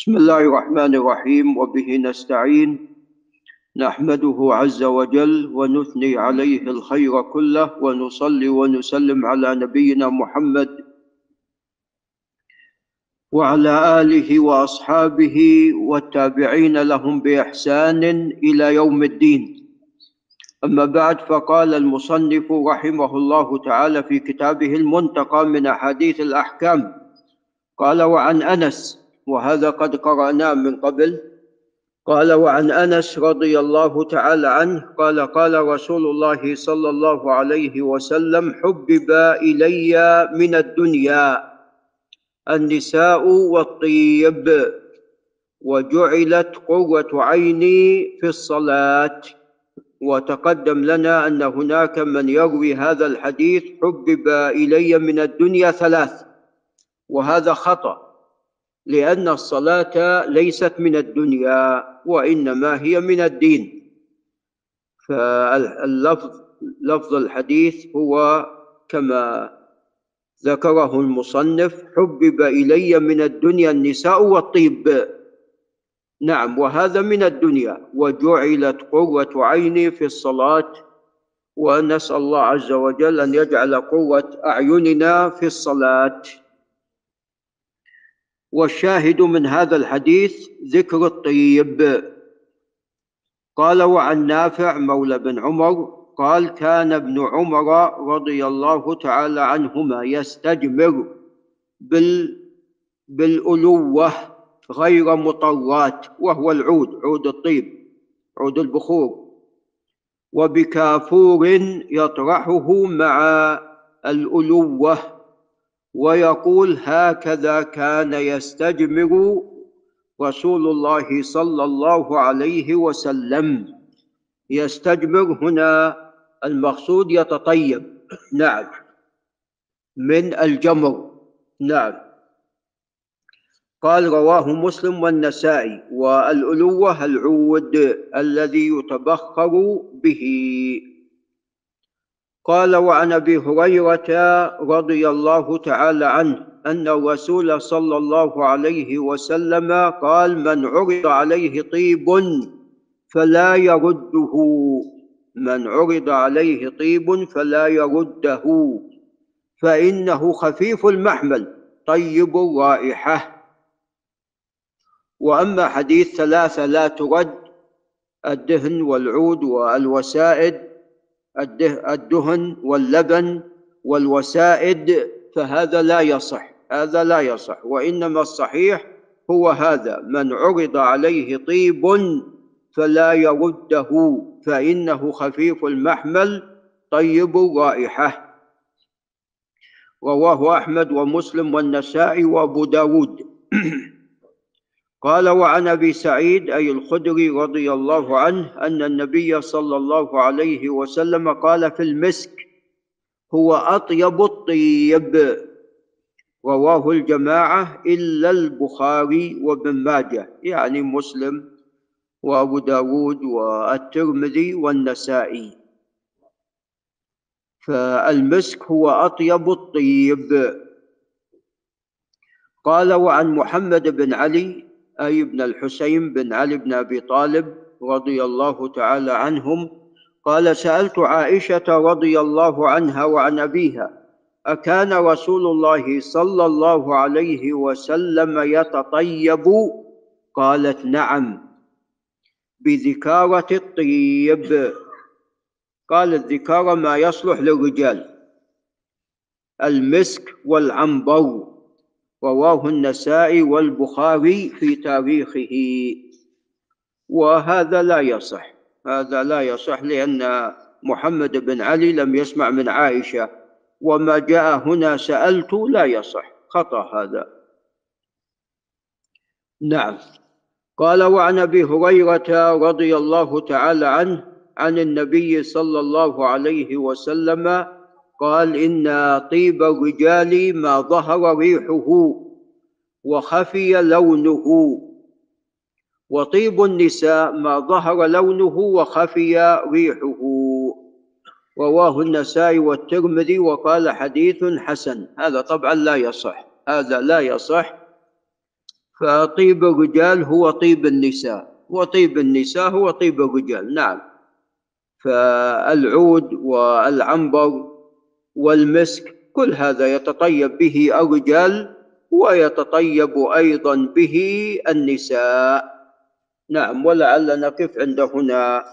بسم الله الرحمن الرحيم وبه نستعين. نحمده عز وجل ونثني عليه الخير كله ونصلي ونسلم على نبينا محمد وعلى آله وأصحابه والتابعين لهم بإحسان إلى يوم الدين. أما بعد فقال المصنف رحمه الله تعالى في كتابه المنتقى من أحاديث الأحكام قال وعن أنس وهذا قد قرأناه من قبل. قال وعن أنس رضي الله تعالى عنه قال قال رسول الله صلى الله عليه وسلم حبب إلي من الدنيا النساء والطيب وجعلت قرة عيني في الصلاة. وتقدم لنا أن هناك من يروي هذا الحديث حبب إلي من الدنيا ثلاث وهذا خطأ. لأن الصلاة ليست من الدنيا وإنما هي من الدين. فاللفظ لفظ الحديث هو كما ذكره المصنف حبب إلي من الدنيا النساء والطيب. نعم وهذا من الدنيا. وجعلت قرة عيني في الصلاة ونسأل الله عز وجل أن يجعل قرة أعيننا في الصلاة. والشاهد من هذا الحديث ذكر الطيب. قال وعن نافع مولى بن عمر قال كان ابن عمر رضي الله تعالى عنهما يستجمر بال بالألوة غير مطرات وهو العود عود الطيب عود البخور. وبكافور يطرحه مع الألوة ويقول هكذا كان يستجمر رسول الله صلى الله عليه وسلم. يستجمر هنا المقصود يتطيب. نعم. من الجمر نعم. قال رواه مسلم والنسائي والألوة العود الذي يتبخر به. قال وعن أبي هريرة رضي الله تعالى عنه أن الرسول صلى الله عليه وسلم قال من عرض عليه طيب فلا يرده. من عرض عليه طيب فلا يرده. فإنه خفيف المحمل طيب الرائحة. وأما حديث ثلاثة لا ترد الدهن والعود والوسائد. الدهن واللبن والوسائد فهذا لا يصح هذا لا يصح وإنما الصحيح هو هذا من عرض عليه طيب فلا يرده فإنه خفيف المحمل طيب الرائحه رواه أحمد ومسلم والنسائي وأبو داود. قال وعن أبي سعيد أي الخدري رضي الله عنه أن النبي صلى الله عليه وسلم قال في المسك هو أطيب الطيب. رواه الجماعة إلا البخاري وابن ماجه يعني مسلم وأبو داود والترمذي والنسائي. فالمسك هو أطيب الطيب. قال وعن محمد بن علي أي ابن الحسين بن علي بن أبي طالب رضي الله تعالى عنهم قال سألت عائشة رضي الله عنها وعن أبيها أكان رسول الله صلى الله عليه وسلم يتطيب؟ قالت نعم. بذكارة الطيب. قال الذكارة ما يصلح للرجال المسك والعنبر. رواه النسائي والبخاري في تاريخه. وهذا لا يصح. هذا لا يصح لأن محمد بن علي لم يسمع من عائشة. وما جاء هنا سألت لا يصح. خطأ هذا. نعم. قال وعن أبي هريرة رضي الله تعالى عنه عن النبي صلى الله عليه وسلم قال إن طيب الرجال ما ظهر ريحه وخفي لونه وطيب النساء ما ظهر لونه وخفي ريحه. رواه النسائي والترمذي وقال حديث حسن. هذا طبعا لا يصح. هذا لا يصح. فطيب الرجال هو طيب النساء وطيب النساء هو طيب الرجال. نعم. فالعود والعنبر والمسك كل هذا يتطيب به الرجال ويتطيب أيضا به النساء. نعم ولعل نقف عند هنا.